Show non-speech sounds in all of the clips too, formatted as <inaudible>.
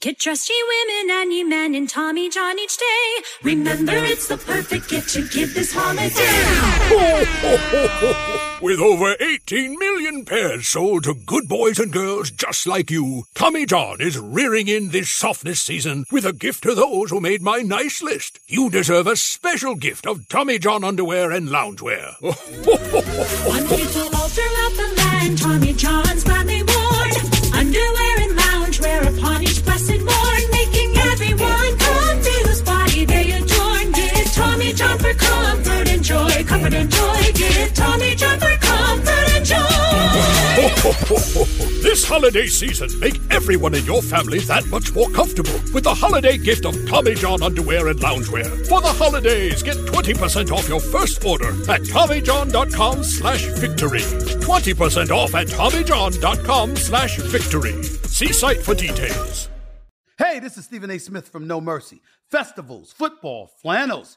Get dressed, ye women and ye men in Tommy John each day. Remember, it's the perfect gift to give this holiday. With over 18 million pairs sold to good boys and girls just like you, Tommy John is rearing in this softness season with a gift to those who made my nice list. You deserve a special gift of Tommy John underwear and loungewear. <laughs> One people all throughout the land, Tommy John's and joy. Tommy comfort and joy. this holiday season, make everyone in your family that much more comfortable with the holiday gift of Tommy John underwear and loungewear. For the holidays, get 20% off your first order at TommyJohn.com slash victory. 20% off at TommyJohn.com slash victory. See site for details. Hey, this is Stephen A. Smith from No Mercy. Festivals, football, flannels.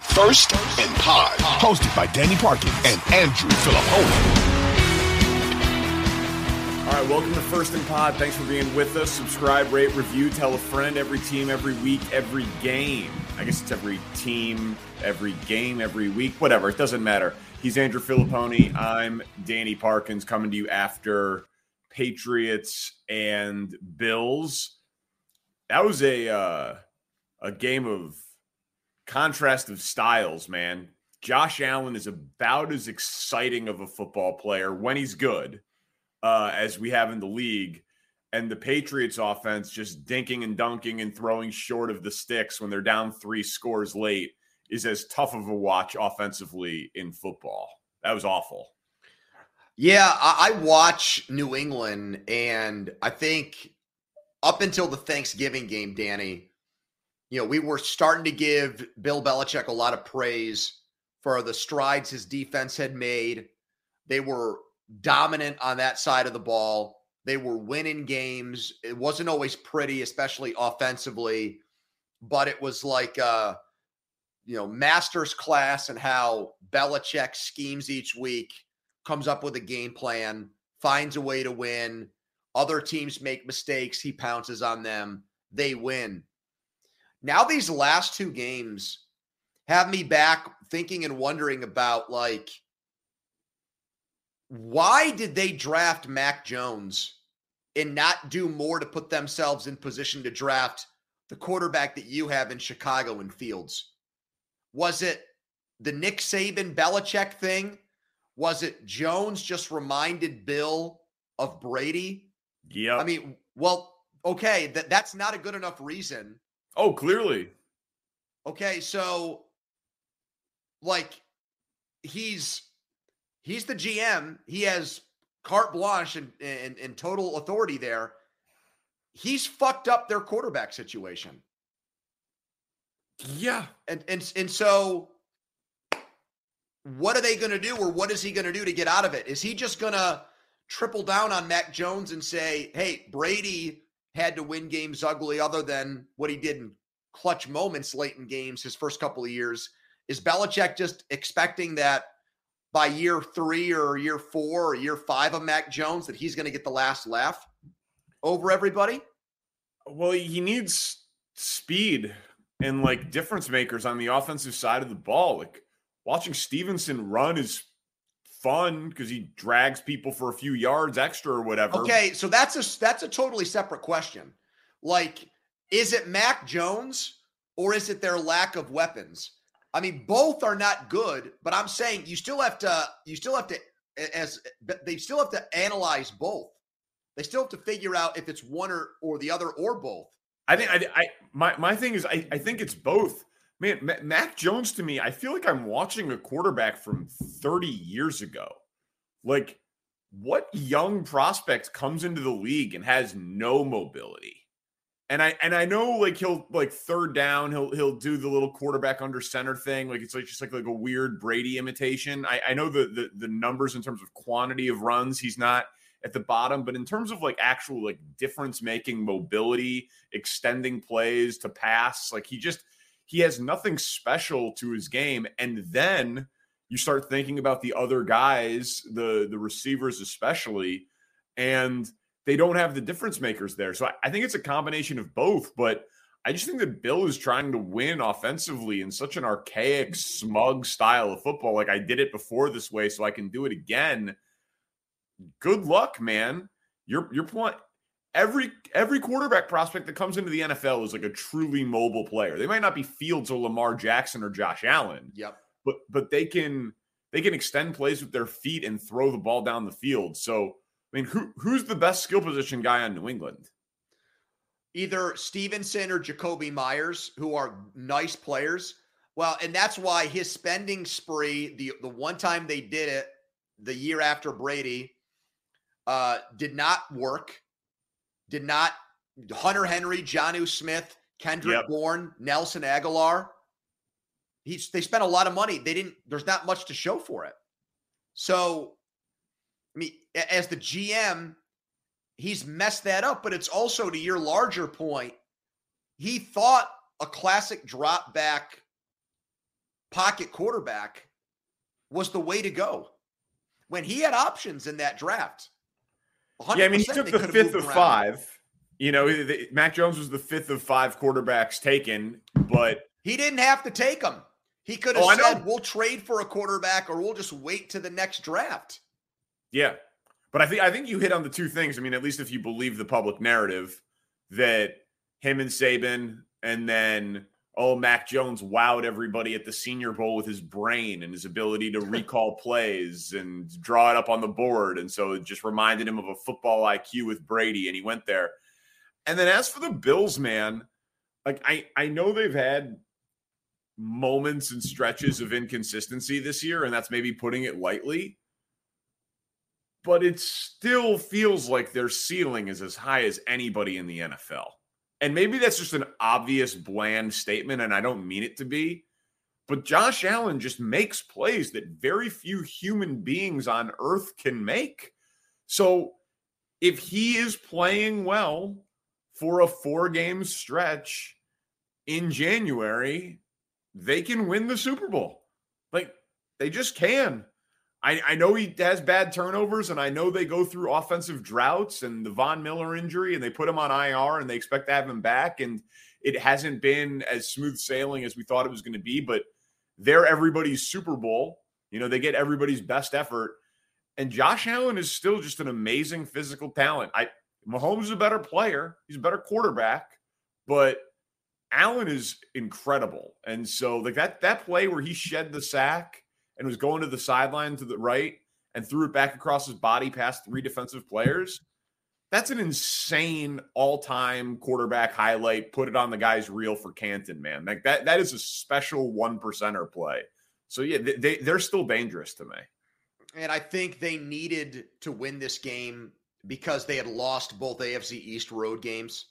First and Pod, hosted by Danny Parkins and Andrew Filippone. All right, welcome to First and Pod. Thanks for being with us. Subscribe, rate, review, tell a friend. Every team, every week, every game. I guess it's every team, every game, every week, whatever. It doesn't matter. He's Andrew Filippone. I'm Danny Parkins coming to you after Patriots and Bills. That was a uh, a game of contrast of styles, man. Josh Allen is about as exciting of a football player when he's good uh, as we have in the league. And the Patriots offense just dinking and dunking and throwing short of the sticks when they're down three scores late is as tough of a watch offensively in football. That was awful. Yeah, I, I watch New England, and I think up until the Thanksgiving game, Danny, you know, we were starting to give Bill Belichick a lot of praise for the strides his defense had made. They were dominant on that side of the ball. They were winning games. It wasn't always pretty, especially offensively, but it was like uh, you know, master's class and how Belichick schemes each week, comes up with a game plan, finds a way to win. Other teams make mistakes, he pounces on them, they win. Now these last two games have me back thinking and wondering about like why did they draft Mac Jones and not do more to put themselves in position to draft the quarterback that you have in Chicago in Fields? Was it the Nick Saban Belichick thing? Was it Jones just reminded Bill of Brady? Yeah. I mean, well, okay, that, that's not a good enough reason. Oh, clearly. Okay, so like he's he's the GM. He has carte blanche and, and, and total authority there. He's fucked up their quarterback situation. Yeah. And and and so what are they going to do or what is he going to do to get out of it? Is he just going to triple down on Mac Jones and say, "Hey, Brady had to win games ugly other than what he did in clutch moments late in games his first couple of years." Is Belichick just expecting that by year 3 or year 4 or year 5 of Mac Jones that he's going to get the last laugh over everybody? Well, he needs speed and like difference makers on the offensive side of the ball. Like watching Stevenson run is fun because he drags people for a few yards extra or whatever. Okay, so that's a that's a totally separate question. Like, is it Mac Jones or is it their lack of weapons? I mean, both are not good, but I'm saying you still have to you still have to as they still have to analyze both. They still have to figure out if it's one or or the other or both. I think I, I my my thing is I, I think it's both. Man, Mac Jones to me, I feel like I'm watching a quarterback from 30 years ago. Like, what young prospect comes into the league and has no mobility? And I and I know like he'll like third down, he'll he'll do the little quarterback under center thing. Like it's like just like like a weird Brady imitation. I, I know the, the the numbers in terms of quantity of runs, he's not at the bottom, but in terms of like actual like difference making mobility, extending plays to pass, like he just he has nothing special to his game. And then you start thinking about the other guys, the the receivers especially, and they don't have the difference makers there. So I, I think it's a combination of both, but I just think that Bill is trying to win offensively in such an archaic, smug style of football. Like I did it before this way, so I can do it again. Good luck, man. You're you're playing every every quarterback prospect that comes into the NFL is like a truly mobile player. They might not be Fields or Lamar Jackson or Josh Allen. Yep. But but they can they can extend plays with their feet and throw the ball down the field. So I mean, who who's the best skill position guy on New England? Either Stevenson or Jakobi Meyers, who are nice players. Well, and that's why his spending spree, the the one time they did it, the year after Brady, uh, did not work did not Hunter Henry, Jonnu Smith, Kendrick yep. Bourne, Nelson Agholor. He's they spent a lot of money. They didn't, there's not much to show for it. So, I mean, as the GM, he's messed that up, but it's also to your larger point. He thought a classic drop back pocket quarterback was the way to go when he had options in that draft. Yeah, I mean, he took the fifth of around. five. You know, the, Mac Jones was the fifth of five quarterbacks taken, but he didn't have to take them. He could have oh, said, "We'll trade for a quarterback, or we'll just wait to the next draft." Yeah, but I think I think you hit on the two things. I mean, at least if you believe the public narrative that him and Saban, and then oh, Mac Jones wowed everybody at the Senior Bowl with his brain and his ability to <laughs> recall plays and draw it up on the board. And so it just reminded him of a football IQ with Brady, and he went there. And then as for the Bills, man, like I, I know they've had moments and stretches of inconsistency this year, and that's maybe putting it lightly. But it still feels like their ceiling is as high as anybody in the NFL. And maybe that's just an obvious bland statement, and I don't mean it to be. But Josh Allen just makes plays that very few human beings on earth can make. So if he is playing well for a four game stretch in January, they can win the Super Bowl. Like they just can. I, I know he has bad turnovers, and I know they go through offensive droughts and the Von Miller injury, and they put him on IR and they expect to have him back. And it hasn't been as smooth sailing as we thought it was going to be, but they're everybody's Super Bowl. You know, they get everybody's best effort. And Josh Allen is still just an amazing physical talent. I Mahomes is a better player, he's a better quarterback, but Allen is incredible. And so like that that play where he shed the sack and was going to the sideline to the right and threw it back across his body past three defensive players. That's an insane all-time quarterback highlight. Put it on the guy's reel for Canton, man. Like that, that is a special one percenter play So yeah, they, they they're still dangerous to me. And I think they needed to win this game because they had lost both AFC East road games.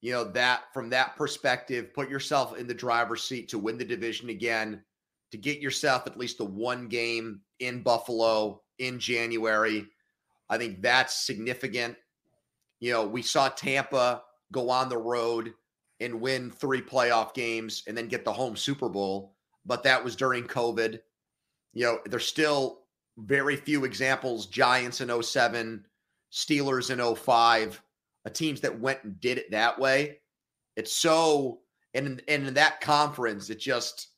You know, that from that perspective, put yourself in the driver's seat to win the division again, to get yourself at least the one game in Buffalo in January. I think that's significant. You know, we saw Tampa go on the road and win three playoff games and then get the home Super Bowl, but that was during COVID. You know, there's still very few examples Giants in 07, Steelers in 05, a teams that went and did it that way. It's so and and in that conference, it just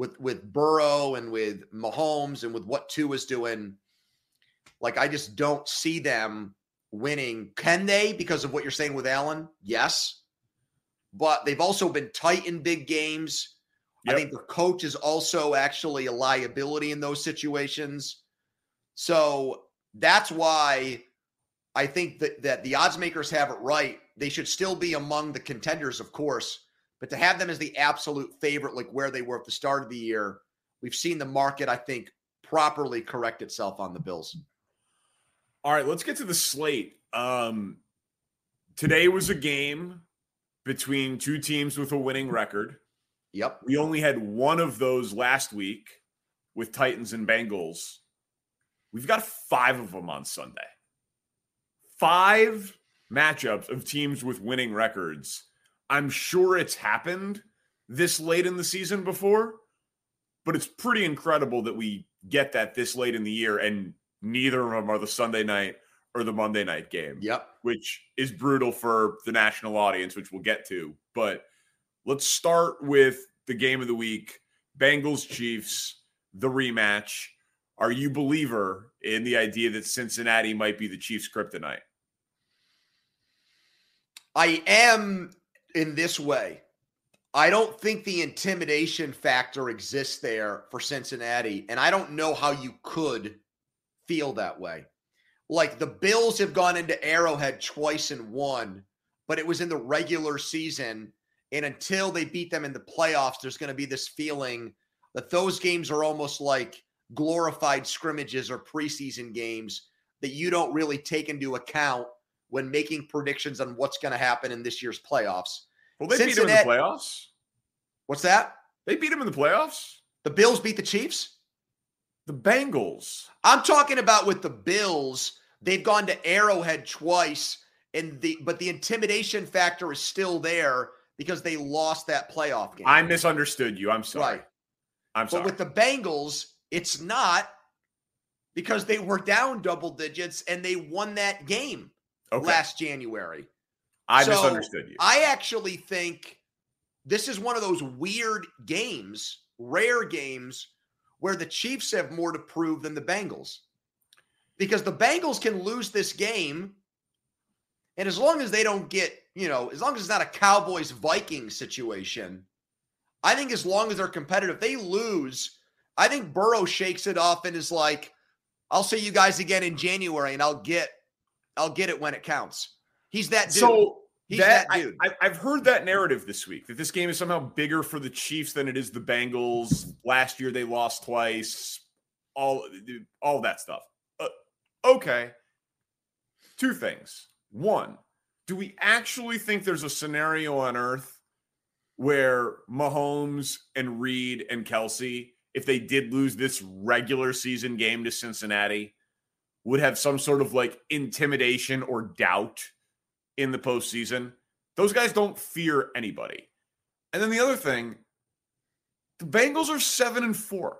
with with Burrow and with Mahomes and with what Tua is doing, like I just don't see them winning. Can they because of what you're saying with Allen? Yes. But they've also been tight in big games. Yep. I think the coach is also actually a liability in those situations. So that's why I think that, that the odds makers have it right. They should still be among the contenders, of course, but to have them as the absolute favorite, like where they were at the start of the year, we've seen the market, I think, properly correct itself on the Bills. All right, let's get to the slate. Um, today was a game between two teams with a winning record. Yep. We only had one of those last week with Titans and Bengals. We've got five of them on Sunday. Five matchups of teams with winning records. I'm sure it's happened this late in the season before, but it's pretty incredible that we get that this late in the year and neither of them are the Sunday night or the Monday night game. Yep. Which is brutal for the national audience, which we'll get to. But let's start with the game of the week Bengals Chiefs, the rematch. Are you believer in the idea that Cincinnati might be the Chiefs' kryptonite? I am in this way. I don't think the intimidation factor exists there for Cincinnati. And I don't know how you could feel that way. Like the Bills have gone into Arrowhead twice and won, but it was in the regular season. And until they beat them in the playoffs, there's going to be this feeling that those games are almost like glorified scrimmages or preseason games that you don't really take into account when making predictions on what's going to happen in this year's playoffs. Well, they beat them in the playoffs. What's that? They beat him in the playoffs. The Bills beat the Chiefs? The Bengals. I'm talking about with the Bills. They've gone to Arrowhead twice, and the but the intimidation factor is still there because they lost that playoff game. I misunderstood you. I'm sorry. Right. I'm sorry. But with the Bengals, it's not because they were down double digits and they won that game Okay. last January. I So, misunderstood you. I actually think this is one of those weird games, rare games, where the Chiefs have more to prove than the Bengals. Because the Bengals can lose this game. And as long as they don't get, you know, as long as it's not a Cowboys Vikings situation, I think as long as they're competitive, they lose. I think Burrow shakes it off and is like, I'll see you guys again in January and I'll get I'll get it when it counts. He's that dude. So He's that, that dude. I, I've heard that narrative this week that this game is somehow bigger for the Chiefs than it is the Bengals. Last year they lost twice. All all that stuff. Uh, okay. Two things. One, do we actually think there's a scenario on Earth where Mahomes and Reid and Kelce, if they did lose this regular season game to Cincinnati, would have some sort of like intimidation or doubt in the postseason. Those guys don't fear anybody. And then the other thing, the Bengals are seven and four.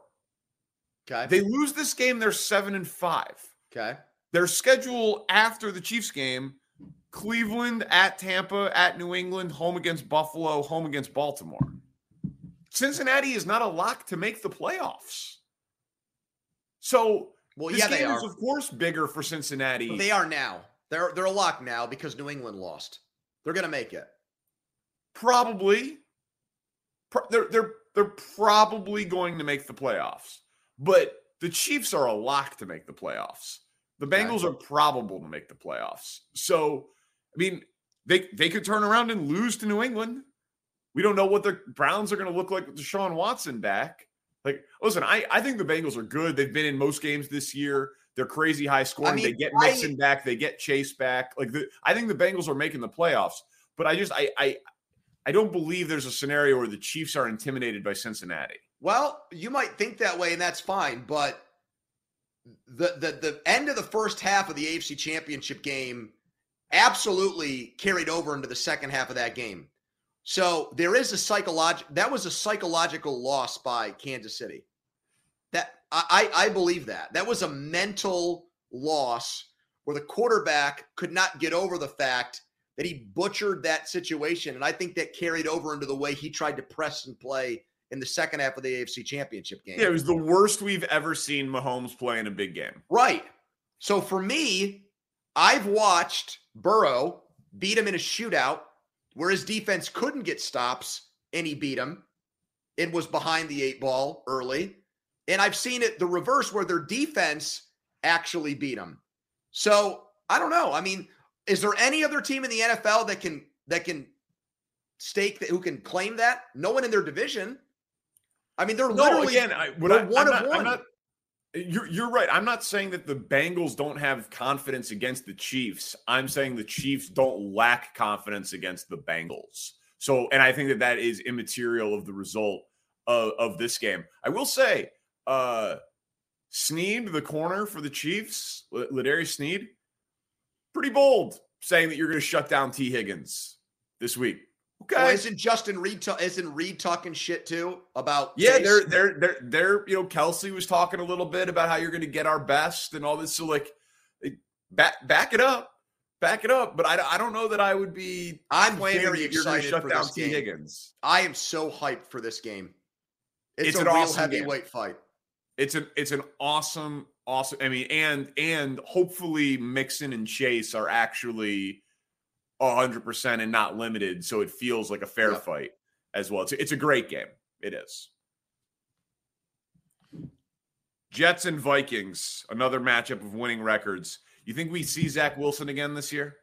Okay. They lose this game, they're seven and five. okay. Their schedule after the Chiefs game Cleveland at Tampa, at New England, home against Buffalo, home against Baltimore. Cincinnati is not a lock to make the playoffs. So, Well, this yeah, they are. of course, bigger for Cincinnati. But they are now. They're they're a lock now because New England lost. They're gonna make it. Probably. Pro- They're they're they're probably going to make the playoffs. But the Chiefs are a lock to make the playoffs. The Bengals are probable to make the playoffs. So, I mean, they they could turn around and lose to New England. We don't know what the Browns are going to look like with Deshaun Watson back. Like, listen, I, I think the Bengals are good. They've been in most games this year. They're crazy high scoring. mean, they get I- Mixon back. They get Chase back. Like, the, I think the Bengals are making the playoffs. But I just, I, I, I don't believe there's a scenario where the Chiefs are intimidated by Cincinnati. Well, you might think that way, and that's fine, but the the the end of the first half of the AFC Championship game absolutely carried over into the second half of that game. So there is a psychological that was a psychological loss by Kansas City. That I, I I believe that. That was a mental loss where the quarterback could not get over the fact that he butchered that situation. And I think that carried over into the way he tried to press and play in the second half of the AFC championship game. Yeah, it was the worst we've ever seen Mahomes play in a big game. Right. So for me, I've watched Burrow beat him in a shootout where his defense couldn't get stops and he beat him and was behind the eight ball early. And I've seen it the reverse where their defense actually beat them. So I don't know. I mean, is there any other team in the NFL that can that can stake that who can claim that? No one in their division. I mean, they're No, literally again, I, I, one I'm of not, one. I'm not, you're, you're right. I'm not saying that the Bengals don't have confidence against the Chiefs. I'm saying the Chiefs don't lack confidence against the Bengals. So, and I think that that is immaterial of the result of, of this game. I will say, uh, Sneed, the corner for the Chiefs, L'Jarius Sneed, pretty bold saying that you're going to shut down Tee Higgins this week. Okay. Well, isn't Justin Reid isn't Reid talking shit too about Yeah, Chase? they're they're they're they're you know Kelce was talking a little bit about how you're going to get our best and all this. So like, back back it up, back it up. But I, I don't know that I would be. I'm very that you're gonna excited shut for down this T game. Higgins. I am so hyped for this game. It's, It's a an real awesome game. heavyweight fight. It's an it's an awesome awesome. I mean, and and hopefully Mixon and Chase are actually hundred percent and not limited, so it feels like a fair Yeah. fight as well. It's it's a great game. It is. Jets and Vikings, another matchup of winning records. You think we see Zach Wilson again this year?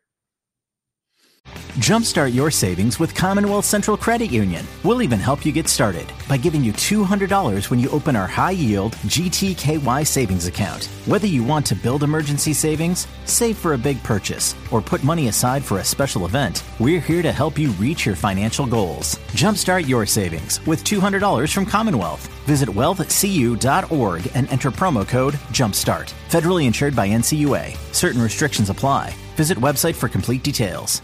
Jumpstart your savings with Commonwealth Central Credit Union. We'll even help you get started by giving you $200 when you open our high yield GTKY savings account. Whether you want to build emergency savings, save for a big purchase, or put money aside for a special event, we're here to help you reach your financial goals. Jumpstart your savings with $200 from Commonwealth. Visit wealthcu.org and enter promo code JUMPSTART. Federally insured by NCUA. Certain restrictions apply. Visit website for complete details.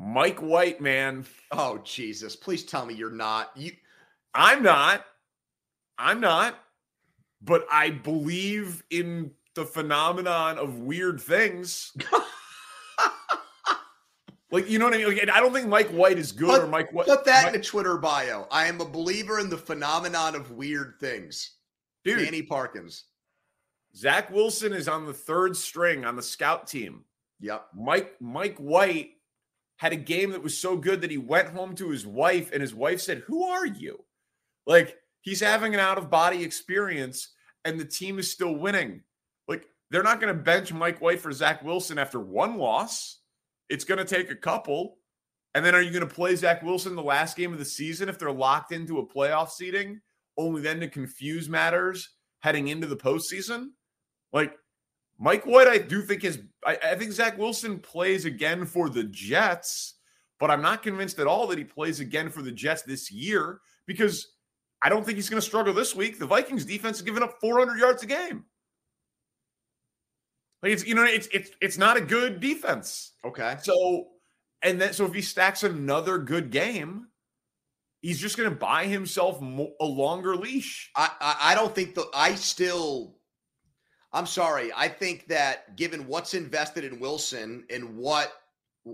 Mike White, man. Oh Jesus! Please tell me you're not. You. I'm not. I'm not. But I believe in the phenomenon of weird things. <laughs> like you know what I mean? Like, I don't think Mike White is good Put, or Mike White. put that Mike- in a Twitter bio. I am a believer in the phenomenon of weird things. Dude. Danny Parkins. Zach Wilson is on the third string on the scout team. Yep. Mike Mike White had a game that was so good that he went home to his wife and his wife said, "Who are you?" Like he's having an out of body experience and the team is still winning. Like they're not going to bench Mike White for Zach Wilson after one loss. It's going to take a couple. And then are you going to play Zach Wilson the last game of the season if they're locked into a playoff seating, only then to confuse matters heading into the postseason? Like Mike White, I do think is I, I think Zach Wilson plays again for the Jets, but I'm not convinced at all that he plays again for the Jets this year because I don't think he's going to struggle this week. The Vikings defense is giving up 400 yards a game. Like it's you know it's it's it's not a good defense. Okay. So and then so if he stacks another good game, he's just going to buy himself mo- a longer leash. I, I I don't think the I still I'm sorry. I think that given what's invested in Wilson and what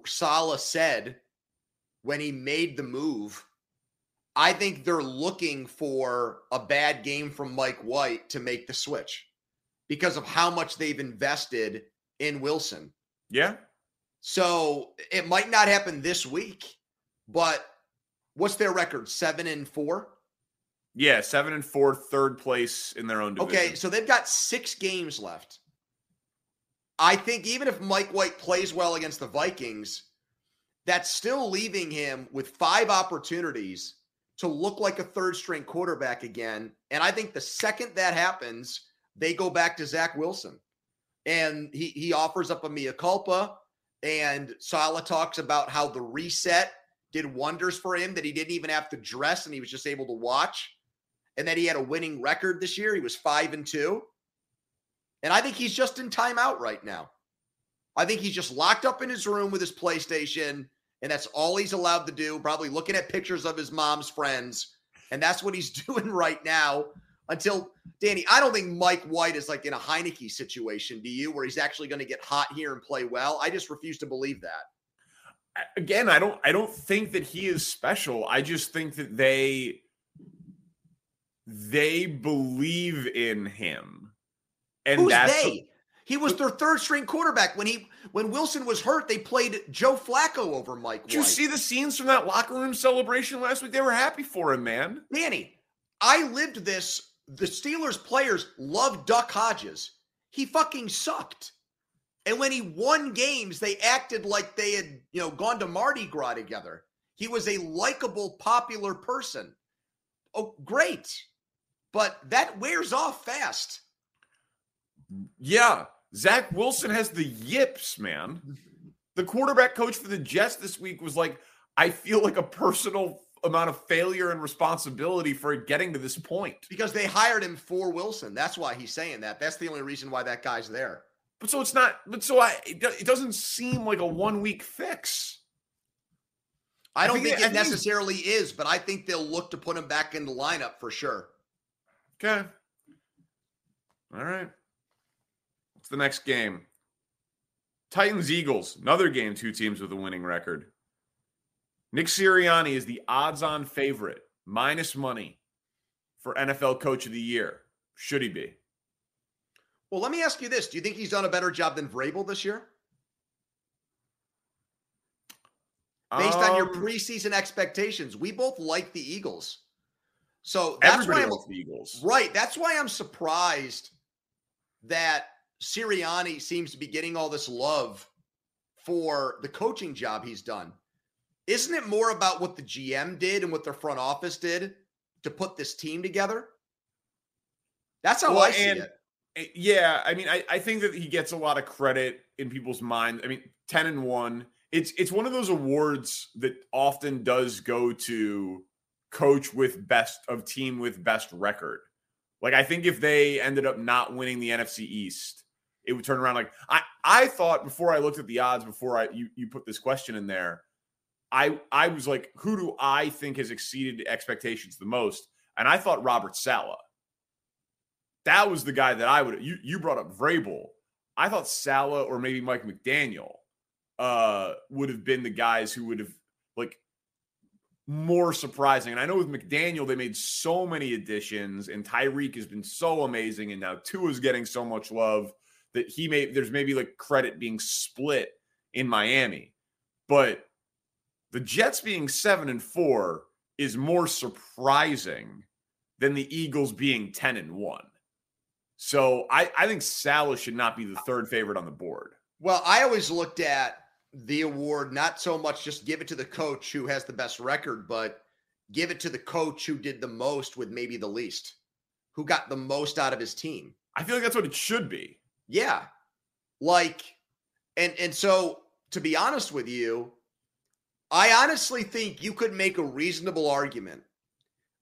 Saleh said when he made the move, I think they're looking for a bad game from Mike White to make the switch because of how much they've invested in Wilson. Yeah. So it might not happen this week, but what's their record? Seven and four? Yeah, seven and four, third place in their own division. Okay, so they've got six games left. I think even if Mike White plays well against the Vikings, that's still leaving him with five opportunities to look like a third string quarterback again. And I think the second that happens, they go back to Zach Wilson. And he he offers up a mea culpa. And Saleh talks about how the reset did wonders for him, that he didn't even have to dress and he was just able to watch and that he had a winning record this year. He was five and two. And I think he's just in timeout right now. I think he's just locked up in his room with his PlayStation, and that's all he's allowed to do, probably looking at pictures of his mom's friends. And that's what he's <laughs> doing right now until Danny. I don't think Mike White is like in a Heinicke situation, do you, where he's actually going to get hot here and play well? I just refuse to believe that. Again, I don't I don't think that he is special. I just think that they they believe in him. And Who's that's they? He was their third string quarterback when he when Wilson was hurt. They played Joe Flacco over Mike. Did you see the scenes from that locker room celebration last week? They were happy for him, man. Manny, I lived this. The Steelers players loved Duck Hodges. He fucking sucked. And when he won games, they acted like they had, you know, gone to Mardi Gras together. He was a likable, popular person. Oh, great. But that wears off fast. Yeah. Zach Wilson has the yips, man. The quarterback coach for the Jets this week was like, I feel like a personal amount of failure and responsibility for getting to this point. Because they hired him for Wilson. That's why he's saying that. That's the only reason why that guy's there. But so it's not, but so I, it doesn't seem like a one week fix. I don't think think, it- I it think- necessarily is, but I think they'll look to put him back in the lineup for sure. Okay. All right. What's the next game? Titans Eagles, another game, two teams with a winning record. Nick Sirianni is the odds on favorite, minus money for NFL Coach of the Year. Should he be? Well, let me ask you this: Do you think he's done a better job than Vrabel this year, based on your Um, preseason expectations? We both like the Eagles, so that's Everybody why I'm the Eagles. right. That's why I'm surprised that Sirianni seems to be getting all this love for the coaching job he's done. Isn't it more about what the GM did and what their front office did to put this team together? That's how Well, I see and- it. Eh, Yeah, I mean, I, I think that he gets a lot of credit in people's mind. I mean, ten and one. It's it's one of those awards that often does go to coach with best of team with best record. Like I think if they ended up not winning the NFC East, it would turn around. Like I I thought before I looked at the odds before I you you put this question in there, I I was like, who do I think has exceeded expectations the most? And I thought Robert Saleh. That was the guy that I would. You you brought up Vrabel. I thought Saleh or maybe Mike McDaniel uh, would have been the guys who would have like more surprising. And I know with McDaniel, they made so many additions, and Tyreek has been so amazing, and now Tua is getting so much love that he may there's maybe like credit being split in Miami. But the Jets being seven and four is more surprising than the Eagles being 10 and one. So I, I think Saleh should not be the third favorite on the board. Well, I always looked at the award not so much just give it to the coach who has the best record, but give it to the coach who did the most with maybe the least, who got the most out of his team. I feel like that's what it should be. Yeah. Like and and so to be honest with you, I honestly think you could make a reasonable argument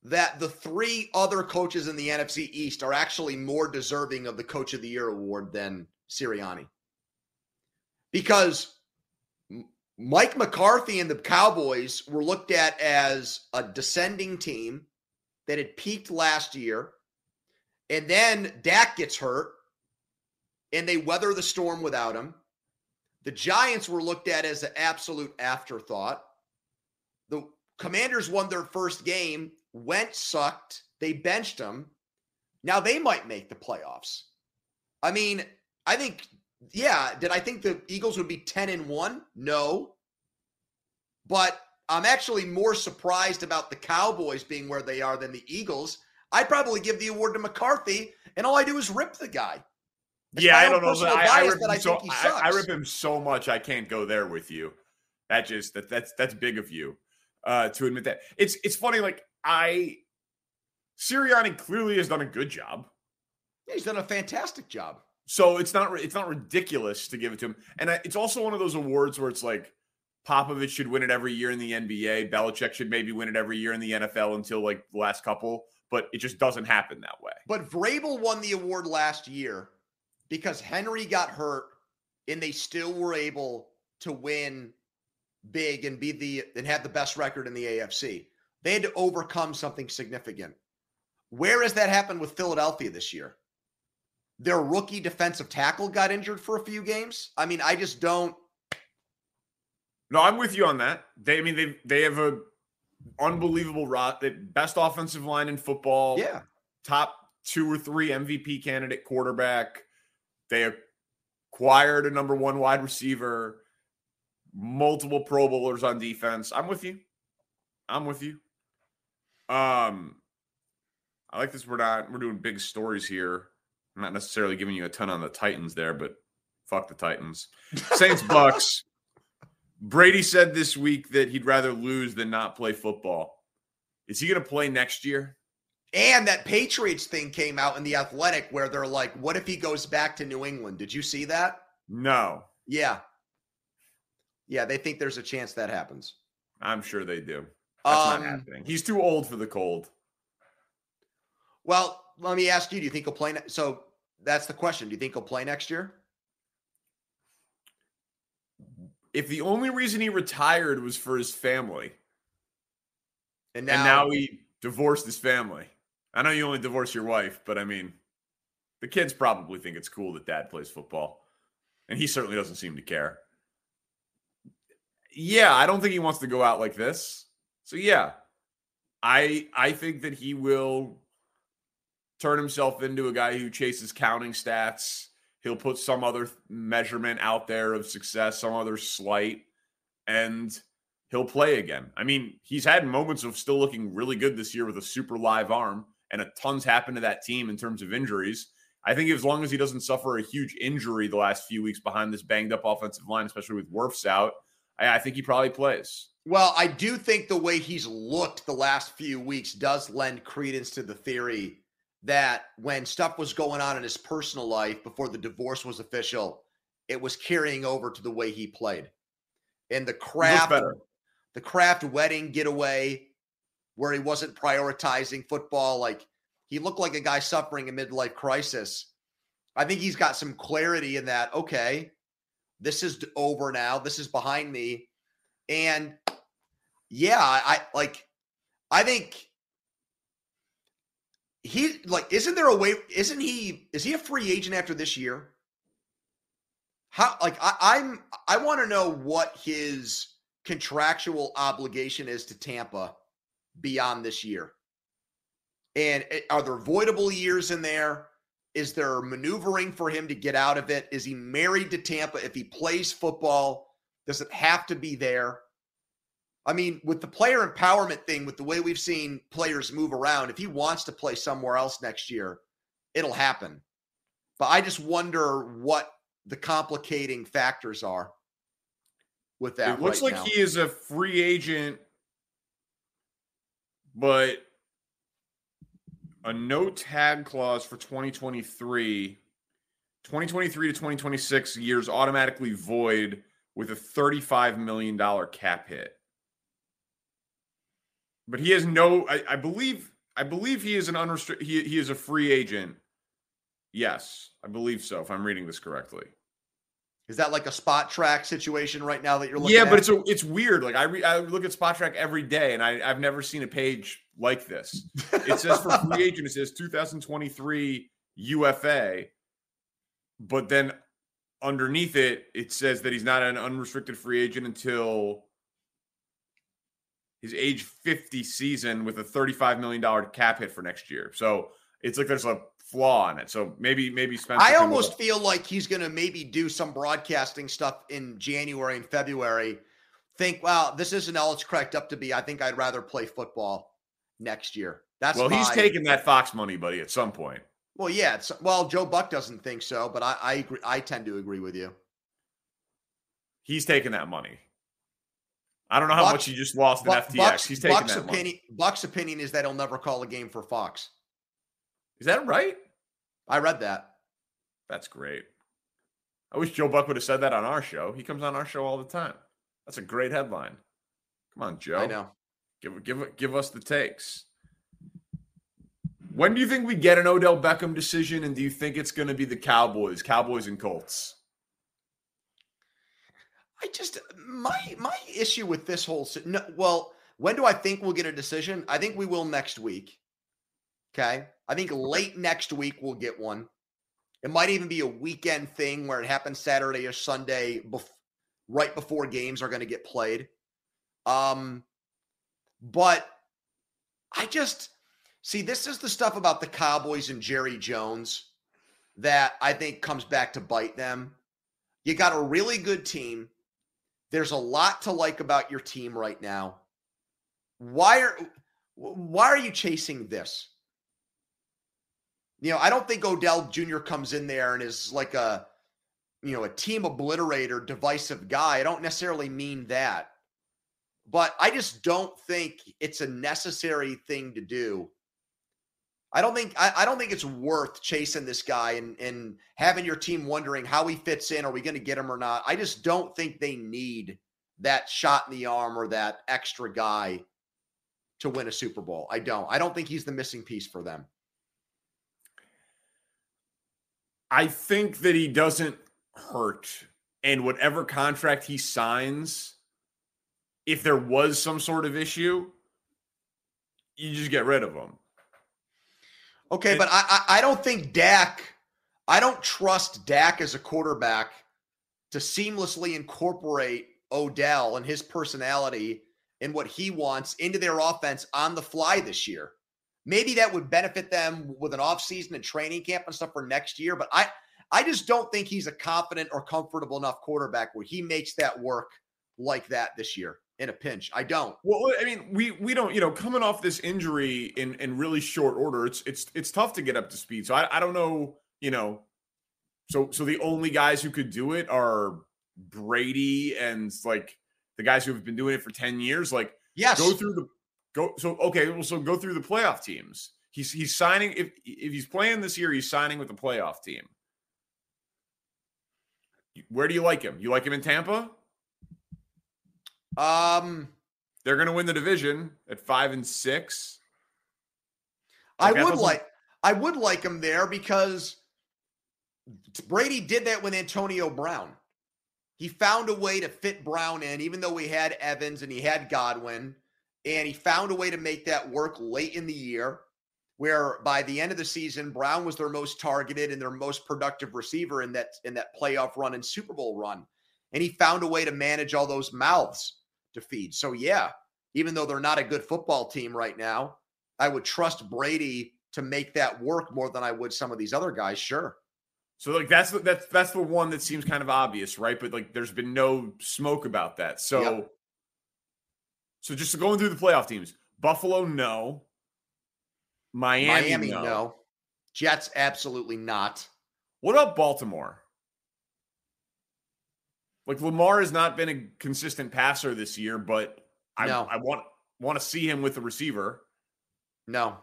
that the three other coaches in the NFC East are actually more deserving of the coach of the year award than Sirianni. Because Mike McCarthy and the Cowboys were looked at as a descending team that had peaked last year. And then Dak gets hurt and they weather the storm without him. The Giants were looked at as an absolute afterthought. The Commanders won their first game, went sucked. They benched them. Now they might make the playoffs. I mean, I think yeah, did I think the Eagles would be 10 and 1? No. But I'm actually more surprised about the Cowboys being where they are than the Eagles. I'd probably give the award to McCarthy, and all I do is rip the guy. It's yeah, I don't know. I, I, rip I, so, I, rip him so much I can't go there with you. That just that that's that's big of you uh, to admit that. It's it's funny. Like I, Sirianni clearly has done a good job. Yeah, he's done a fantastic job. So it's not it's not ridiculous to give it to him, and it's also one of those awards where it's like Popovich should win it every year in the NBA, Belichick should maybe win it every year in the NFL until like the last couple, but it just doesn't happen that way. But Vrabel won the award last year because Henry got hurt, and they still were able to win big and be the and have the best record in the AFC. They had to overcome something significant. Where has that happened with Philadelphia this year? Their rookie defensive tackle got injured for a few games. I mean, I just don't. No, I'm with you on that. They, I mean, they they have a unbelievable rot. The best offensive line in football. Yeah, top two or three MVP candidate quarterback. They acquired a number one wide receiver. Multiple Pro Bowlers on defense. I'm with you. I'm with you. Um, I like this. We're not. We're doing big stories here. I'm not necessarily giving you a ton on the Titans there, but fuck the Titans. Saints <laughs> Bucks. Brady said this week that he'd rather lose than not play football. Is he going to play next year? And that Patriots thing came out in the Athletic where they're like, "What if he goes back to New England?" Did you see that? No. Yeah. Yeah, they think there's a chance that happens. I'm sure they do. That's um, not happening. He's too old for the cold. Well, let me ask you: Do you think he'll play? Ne- so that's the question. Do you think he'll play next year? If the only reason he retired was for his family, and now, and now he divorced his family. I know you only divorced your wife, but I mean, the kids probably think it's cool that dad plays football, and he certainly doesn't seem to care. Yeah, I don't think he wants to go out like this. So yeah, I I think that he will turn himself into a guy who chases counting stats. He'll put some other measurement out there of success, some other slight, and he'll play again. I mean, he's had moments of still looking really good this year with a super live arm, and a tons happened to that team in terms of injuries. I think as long as he doesn't suffer a huge injury the last few weeks behind this banged up offensive line, especially with Wirfs out, I, I think he probably plays. Well, I do think the way he's looked the last few weeks does lend credence to the theory that when stuff was going on in his personal life before the divorce was official, it was carrying over to the way he played. And the craft, the craft wedding getaway, where he wasn't prioritizing football, like he looked like a guy suffering a midlife crisis. I think he's got some clarity in that. Okay, this is over now. This is behind me, and yeah, I like. I think he like isn't there a way isn't he is he a free agent after this year how like I, i'm i want to know what his contractual obligation is to Tampa beyond this year? And eh, are there voidable years in there? Is there maneuvering for him to get out of it? Is he married to Tampa? If he plays football, does it have to be there? I mean, with the player empowerment thing, with the way we've seen players move around, if he wants to play somewhere else next year, it'll happen. But I just wonder what the complicating factors are with that. It looks right like now. he is a free agent, but a no tag clause for 2023. 2023 to 2026 years automatically void with a $35 million cap hit. But he has no, I, I believe, I believe he is an unrestricted, he, he is a free agent. Yes, I believe so, if I'm reading this correctly. Is that like a Spotrac situation right now that you're looking Yeah, at? but it's a, it's weird. Like I re, I look at Spotrac every day, and I I've never seen a page like this. It says for free <laughs> agent, it says 2023 UFA, but then underneath it, it says that he's not an unrestricted free agent until his age 50 season with a 35 million dollar cap hit for next year. So it's like there's a flaw in it. So maybe maybe Spencer. I almost feel like he's going to maybe do some broadcasting stuff in January and February. Think, wow, this isn't all it's cracked up to be. I think I'd rather play football next year. That's well, he's taking that Fox money, buddy, at some point. Well, yeah. It's, well, Joe Buck doesn't think so, but I, I agree. I tend to agree with you. He's taking that money. I don't know how Buck- much he just lost in Buck- FTX. Buck's, He's taking Buck's that money. opinion. Buck's opinion is that he'll never call a game for Fox. Is that right? I read that. That's great. I wish Joe Buck would have said that on our show. He comes on our show all the time. That's a great headline. Come on, Joe. I know. Give give give us the takes. When do you think we get an Odell Beckham decision, and do you think it's going to be the Cowboys, Cowboys and Colts? I just my my issue with this whole no, well, when do I think we'll get a decision? I think we will next week. Okay, I think late next week we'll get one. It might even be a weekend thing where it happens Saturday or Sunday, bef- right before games are going to get played. Um, but I just see this is the stuff about the Cowboys and Jerry Jones that I think comes back to bite them. You got a really good team. There's a lot to like about your team right now. Why are why are you chasing this? You know, I don't think Odell Jr. comes in there and is like a you know, a team obliterator, divisive guy. I don't necessarily mean that. But I just don't think it's a necessary thing to do. I don't think I, I don't think it's worth chasing this guy and and having your team wondering how he fits in. Are we going to get him or not? I just don't think they need that shot in the arm or that extra guy to win a Super Bowl. I don't. I don't think he's the missing piece for them. I think that he doesn't hurt, and whatever contract he signs, if there was some sort of issue, you just get rid of him. Okay, but I, I I don't think Dak. I don't trust Dak as a quarterback to seamlessly incorporate Odell and his personality and what he wants into their offense on the fly this year. Maybe that would benefit them with an offseason and training camp and stuff for next year. But I, I just don't think he's a confident or comfortable enough quarterback where he makes that work like that this year in a pinch. I don't. Well, I mean, we we don't, you know, coming off this injury in in really short order, it's it's it's tough to get up to speed. So I, I don't know, you know. So so the only guys who could do it are Brady and like the guys who have been doing it for 10 years. Like Yes. go through the go so okay, well, so go through the playoff teams. He's he's signing if if he's playing this year, he's signing with the playoff team. Where do you like him? You like him in Tampa? Um, They're going to win the division at five and six. I I would like I would like him there because Brady did that with Antonio Brown. He found a way to fit Brown in, even though we had Evans and he had Godwin, and he found a way to make that work late in the year. Where by the end of the season, Brown was their most targeted and their most productive receiver in that in that playoff run and Super Bowl run, and he found a way to manage all those mouths to feed. So, yeah, even though they're not a good football team right now, I would trust Brady to make that work more than I would some of these other guys. Sure. So like that's the, that's that's the one that seems kind of obvious, right? But like there's been no smoke about that. So Yep. so just going through the playoff teams, Buffalo no. Miami, Miami, no. no. Jets, absolutely not. What about Baltimore? Like Lamar has not been a consistent passer this year, but I, No. I want want to see him with the receiver. No.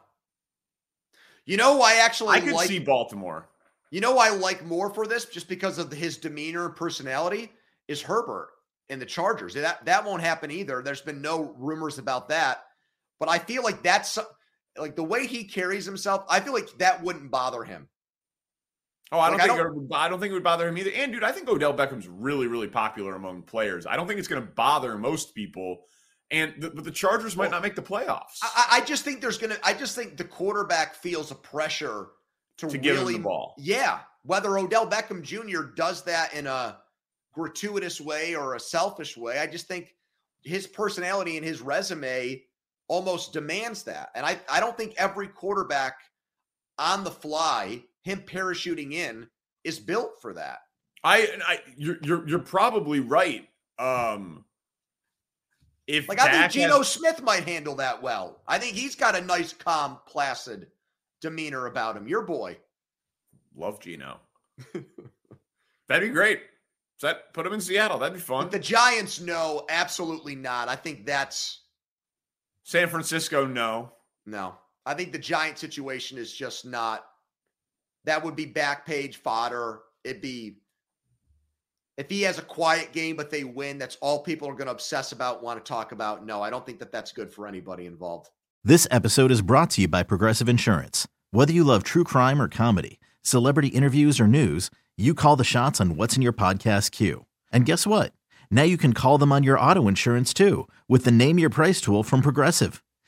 You know I actually I could like see Baltimore. You know I like more for this just because of his demeanor and personality is Herbert and the Chargers. That that won't happen either. There's been no rumors about that. But I feel like that's like the way he carries himself, I feel like that wouldn't bother him. Oh, I don't Like, I think don't- it would- I don't think it would bother him either. And dude, I think Odell Beckham's really, really popular among players. I don't think it's going to bother most people. And the, but the Chargers might not make the playoffs. I, I just think there's gonna I just think the quarterback feels a pressure to, To give him the ball. Yeah. Whether Odell Beckham Jr. does that in a gratuitous way or a selfish way, I just think his personality and his resume almost demands that. And I, I don't think every quarterback on the fly, him parachuting in, is built for that. I, I you're, you're you're probably right. Um, if Like I think Dak Geno has- Smith might handle that well. I think he's got a nice, calm, placid demeanor about him. Your boy. love Geno, <laughs> that'd be great. Set put him in Seattle. That'd be fun. But the Giants, no, absolutely not. I think that's San Francisco, no. no. I think the Giant situation is just not. That would be back page fodder. It'd be if he has a quiet game but they win. That's all people are going to obsess about, want to talk about. No, I don't think that that's good for anybody involved. This episode is brought to you by Progressive Insurance. Whether you love true crime or comedy, celebrity interviews or news, you call the shots on what's in your podcast queue. And guess what? Now you can call them on your auto insurance too with the Name Your Price tool from Progressive.